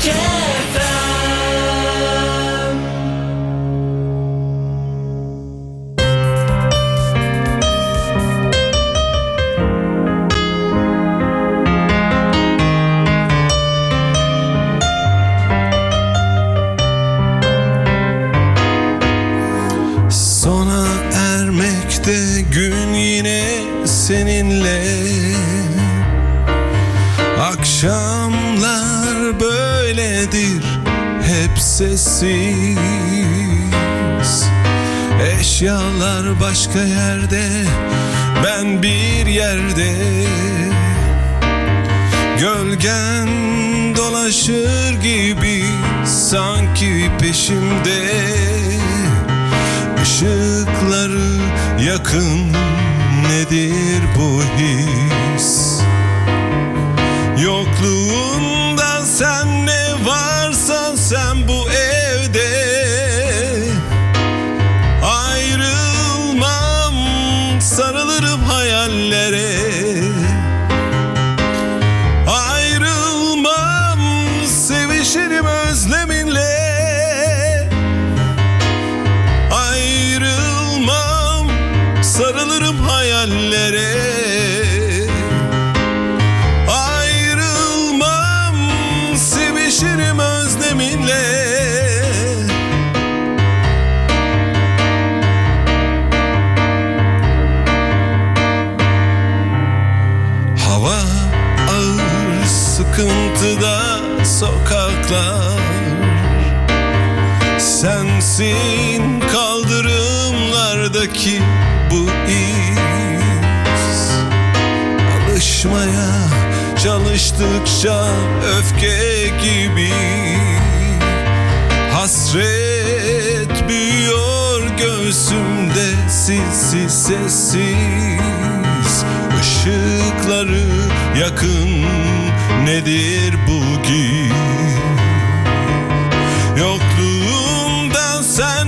again. Peşimde. Işıkları yakın nedir bu his? Yokluğunda sen sokaklar Sensin kaldırımlardaki bu iz. Alışmaya çalıştıkça öfke gibi. Hasret büyüyor göğsümde sessiz sessiz. Işıkları yakın nedir bu giz sun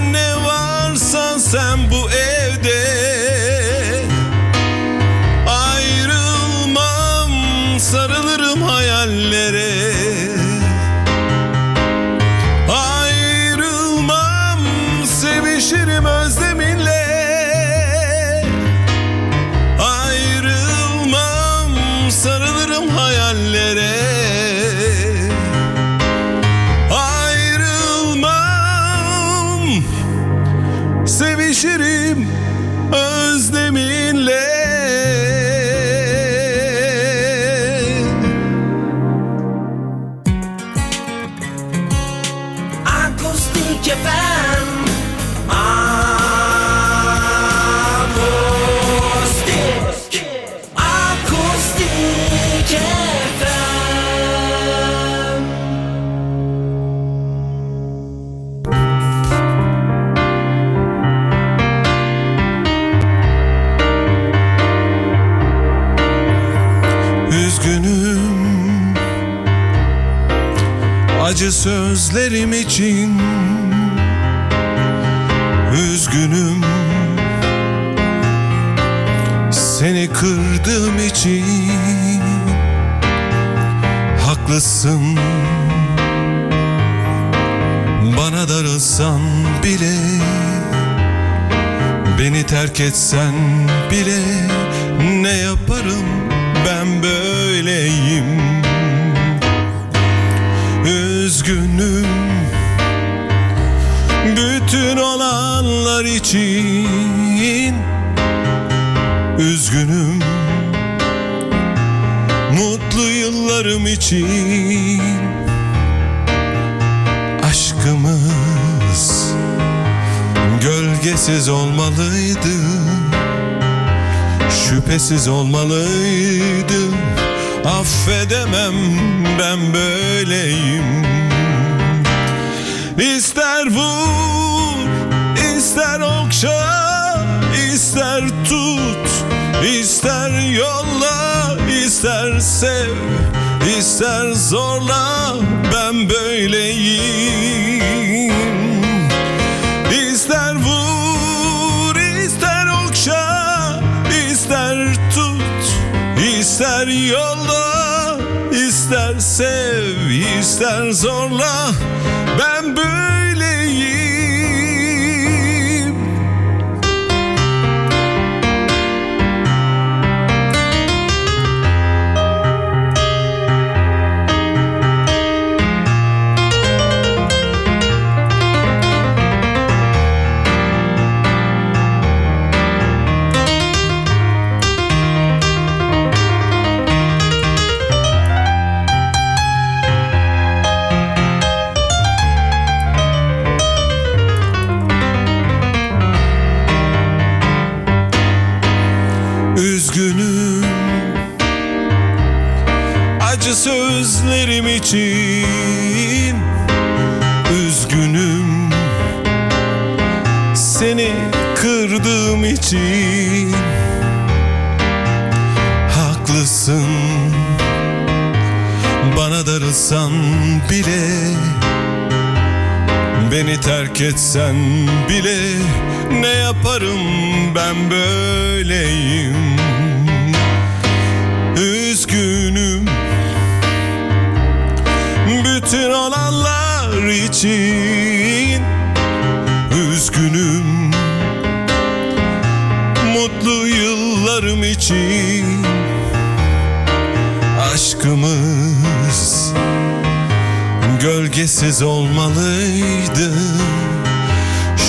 terk etsen bile ne yaparım ben böyleyim? Üzgünüm. Bütün olanlar için Üzgünüm. Mutlu yıllarım için gölgesiz olmalıydı. Şüphesiz olmalıydı. Affedemem ben böyleyim. İster vur, ister okşa, ister tut, ister yolla, ister sev, ister zorla ben böyleyim. İster tut, ister sev ister zorla ben böyleyim Acı sözlerim için Üzgünüm. Seni kırdığım için Haklısın. Bana darılsan bile Beni terk etsen bile ne yaparım ben böyleyim bütün olanlar için Üzgünüm. Mutlu yıllarım için Aşkımız gölgesiz olmalıydı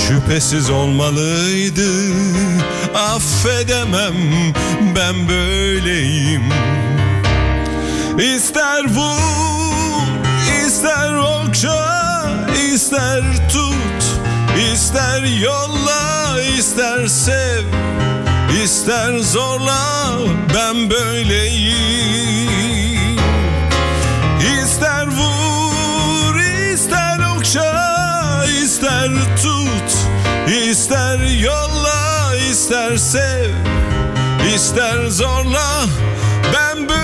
Şüphesiz olmalıydı. Affedemem ben böyleyim. İster vur, ister tut ister yolla, ister sev ister zorla ben böyleyim İster vur, ister okşa, ister tut, ister yolla, ister sev, ister zorla. Ben böyleyim,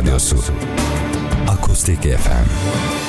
radyosu. Akustik FM.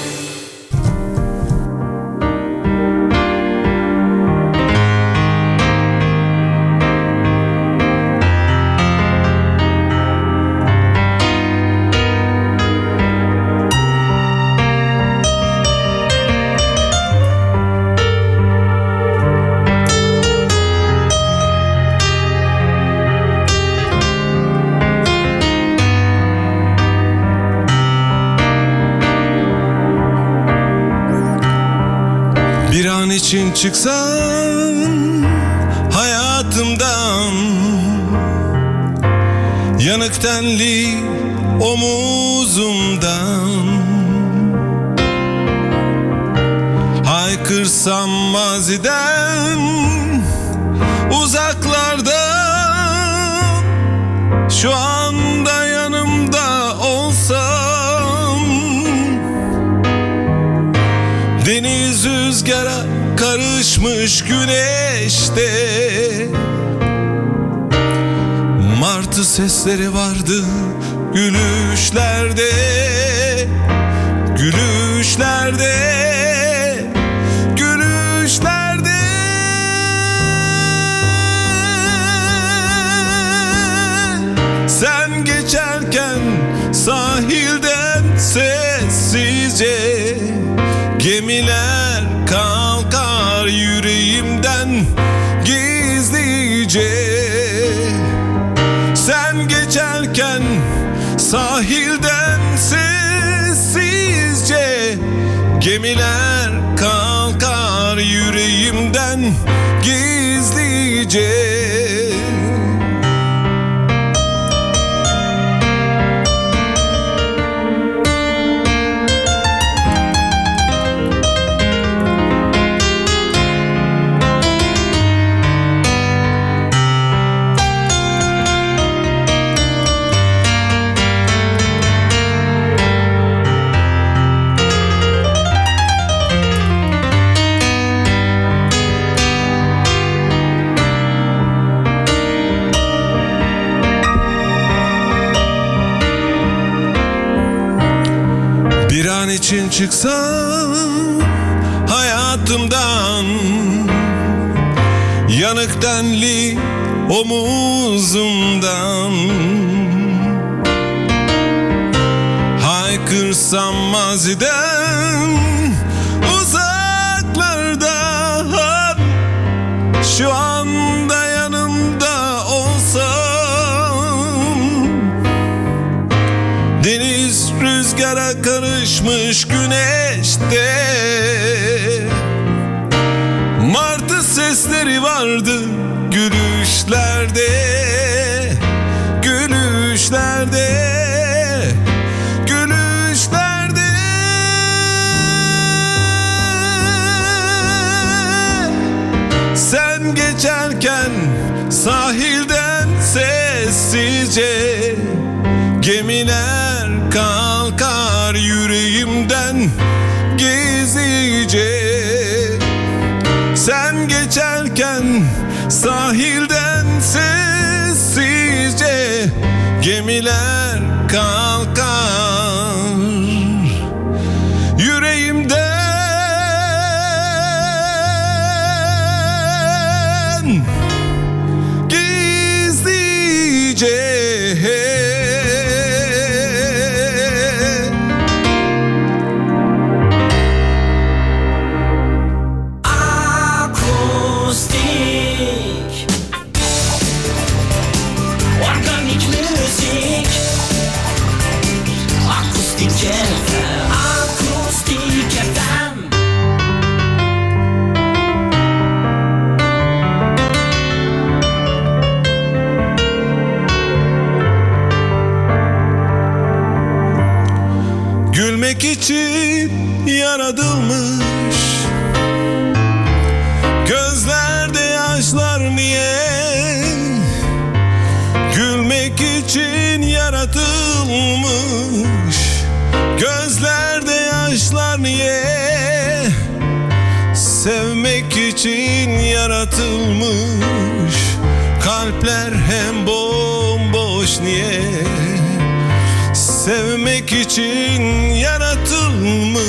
İçin çıksan hayatımdan. Yanık tenli omuzumdan. Haykırsam maziden uzaklarda Şu anda karışmış güneşte. Martı sesleri vardı Gülüşlerde. Gülüşlerde gizlice Sen geçerken sahilden sessizce Gemiler kalkar yüreğimden gizlice çıksam hayatımdan Yanık denli omuzumdan Haykırsam maziden rüzgara karışmış güneşte. Martı sesleri vardı gülüşlerde Gülüşlerde Gülüşlerde. Sen geçerken sahilden sessizce Gemiler kalkar gizlice Sen geçerken sahilden sessizce Gemiler kalkar için yaratılmış. Kalpler hem bomboş niye? Sevmek için yaratılmış.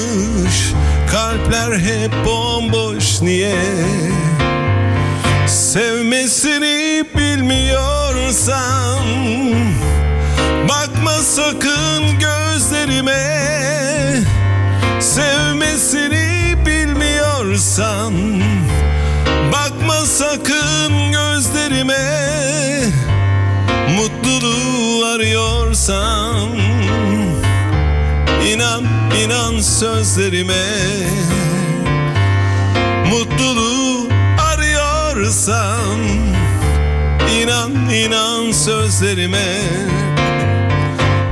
Kalpler hep bomboş niye? Sevmesini bilmiyorsan Bakma sakın gözlerime. Sevmesini bilmiyorsan sakın gözlerime Mutluluğu arıyorsan inan inan sözlerime Mutluluğu arıyorsan inan inan sözlerime.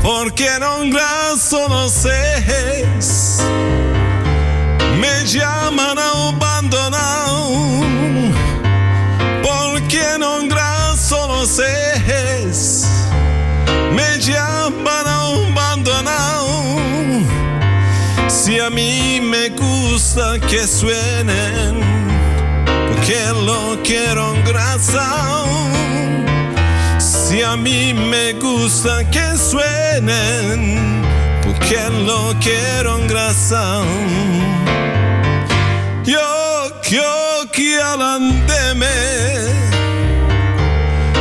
Porque non sono ses Me llaman a sono ses Me llaman a abandonar Si a mí me gusta que suenen Porque lo quiero en grasa. Si a mí me gusta que suenen Porque lo quiero en grasa. Yok yok yalan deme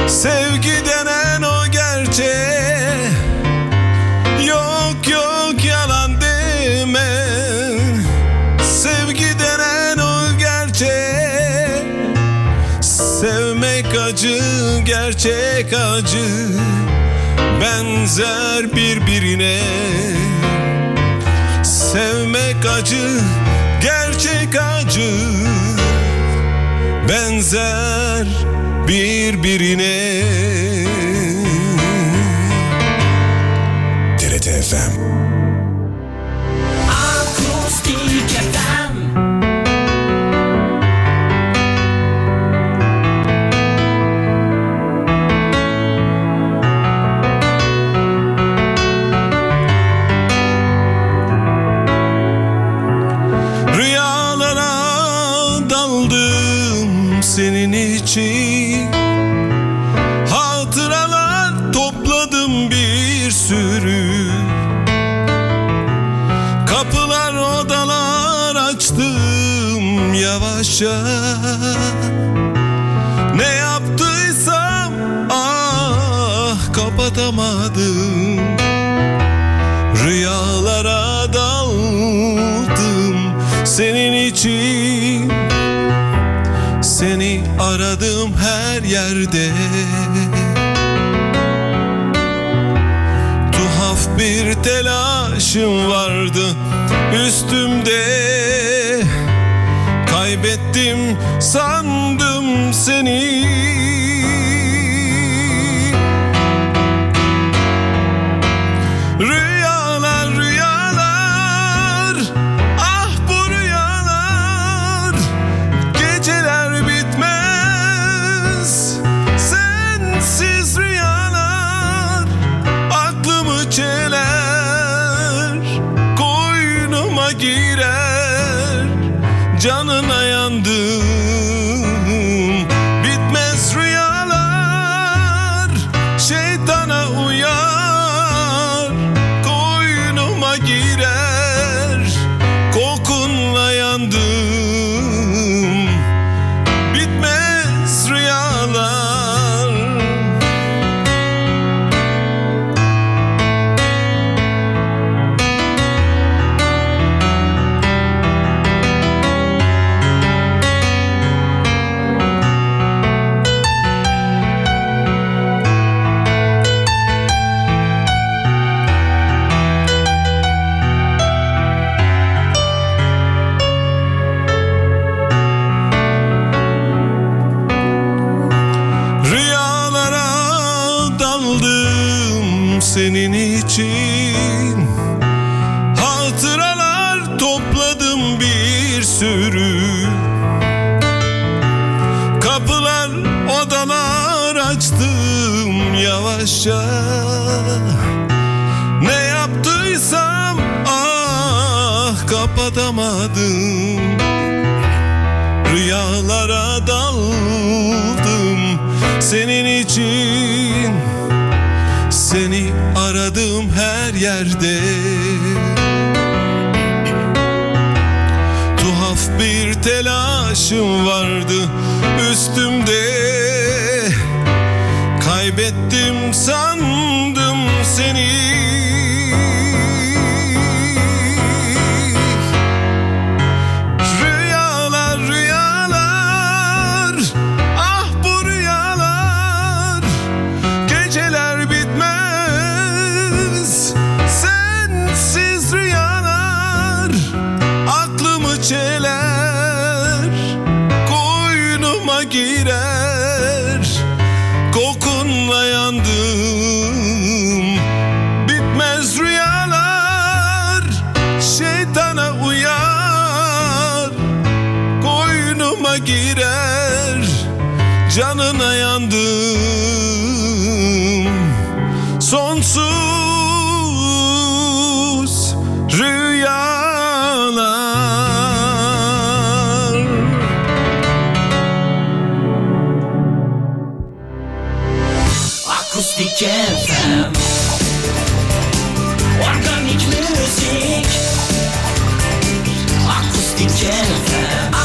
Sevgi denen o gerçeğe Yok yok yalan deme. Sevgi denen o gerçeğe Sevmek acı gerçek acı. Benzer birbirine. Sevmek acı gerçek acı Benzer birbirine. TRT FM Seni aradım her yerde. Tuhaf bir telaşım vardı üstümde. Kaybettim sandım seni için Hatıralar topladım bir sürü. Kapılar odalar açtım yavaşça. Ne yaptıysam ah kapatamadım. Rüyalara daldım senin için. Seni aradım her yerde. Tuhaf bir telaşım vardı üstümde. Kaybettim sandım seni FM Organik müzik Akustik FM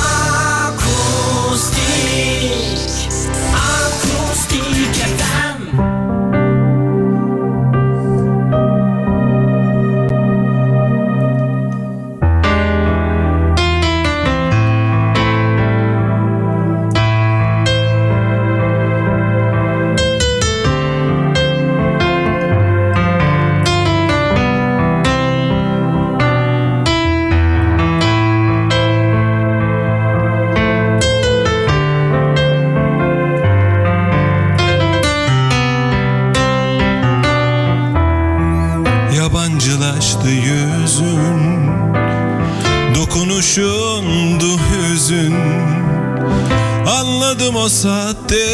o saatte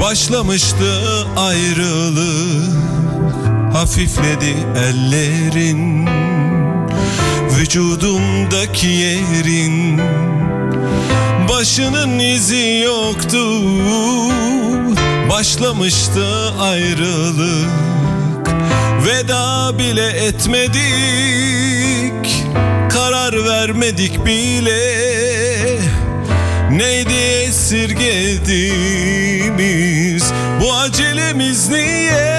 Başlamıştı ayrılık. Hafifledi ellerin Vücudumdaki yerin. Başının izi yoktu Başlamıştı ayrılık. Veda bile etmedik Karar karar vermedik bile Neydi esirgediğimiz? Bu acelemiz niye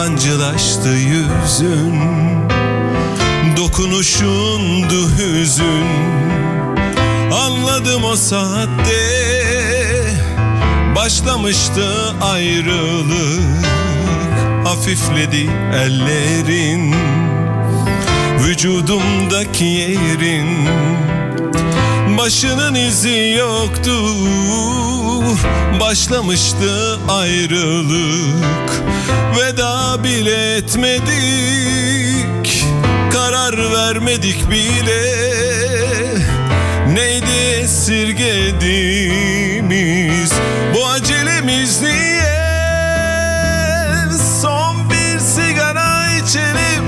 Yabancılaştı yüzün Dokunuşundu hüzün. Anladım o saatte Başlamıştı ayrılık Hafifledi ellerin Vücudumdaki yerin Başının izi yoktu. Başlamıştı ayrılık. Veda bile etmedik. Karar vermedik bile. Neydi esirgediğimiz? Bu acelemiz niye? Son bir sigara içelim.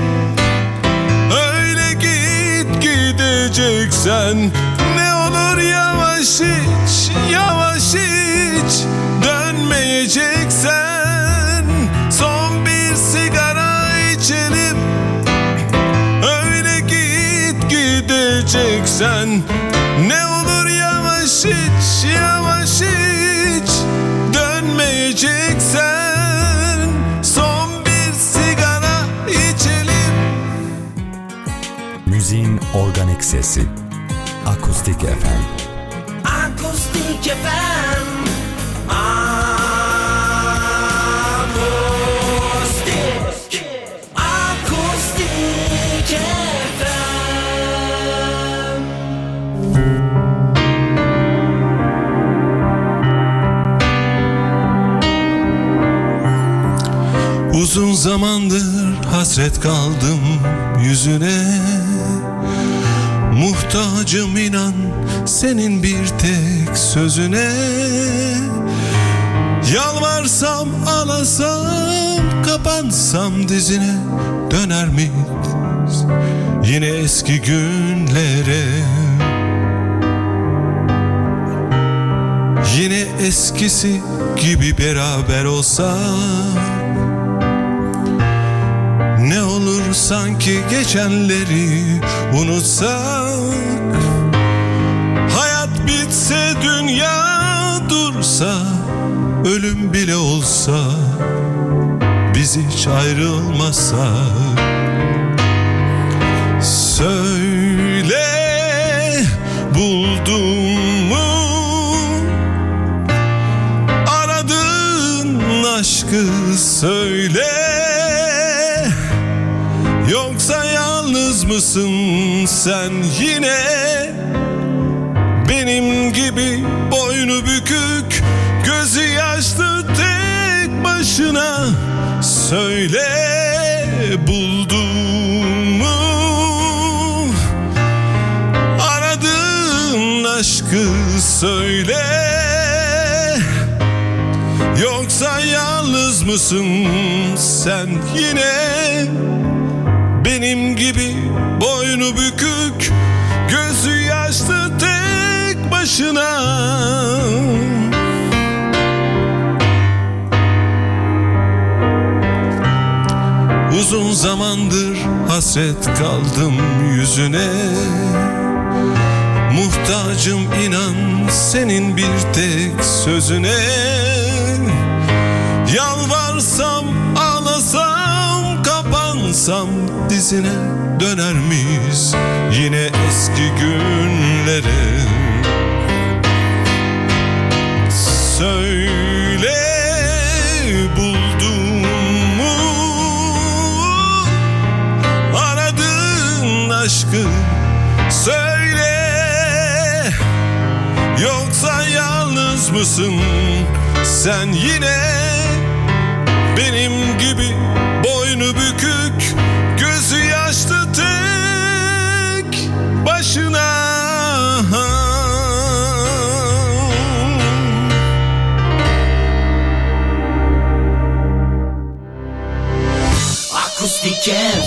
Öyle git gideceksen yavaş Yavaş iç Dönmeyeceksen Son bir sigara içelim Öyle git gideceksen Ne olur yavaş iç Yavaş iç Dönmeyeceksen Müziğin organik sesi. Akustik FM. FM. Akustik. Akustik FM. Uzun zamandır hasret kaldım yüzüne Muhtacım inan senin bir tek sözüne. Yalvarsam ağlasam kapansam dizine Döner miyiz? Yine eski günlere. Yine eskisi gibi beraber olsak. Ne olur sanki geçenleri unutsak hiç Söyle buldun mu? Aradığın aşkı söyle. Yoksa yalnız mısın sen yine söyle. Yoksa yalnız mısın sen yine? Benim gibi boynu bükük Gözü yaşlı tek başına. Uzun zamandır hasret kaldım yüzüne Muhtacım inan senin bir tek sözüne. Yalvarsam ağlasam kapansam dizine döner miyiz? Yine eski günlere. Söyle mısın sen yine? Benim gibi boynu bükük gözü yaşlı tek başına. Akustik FM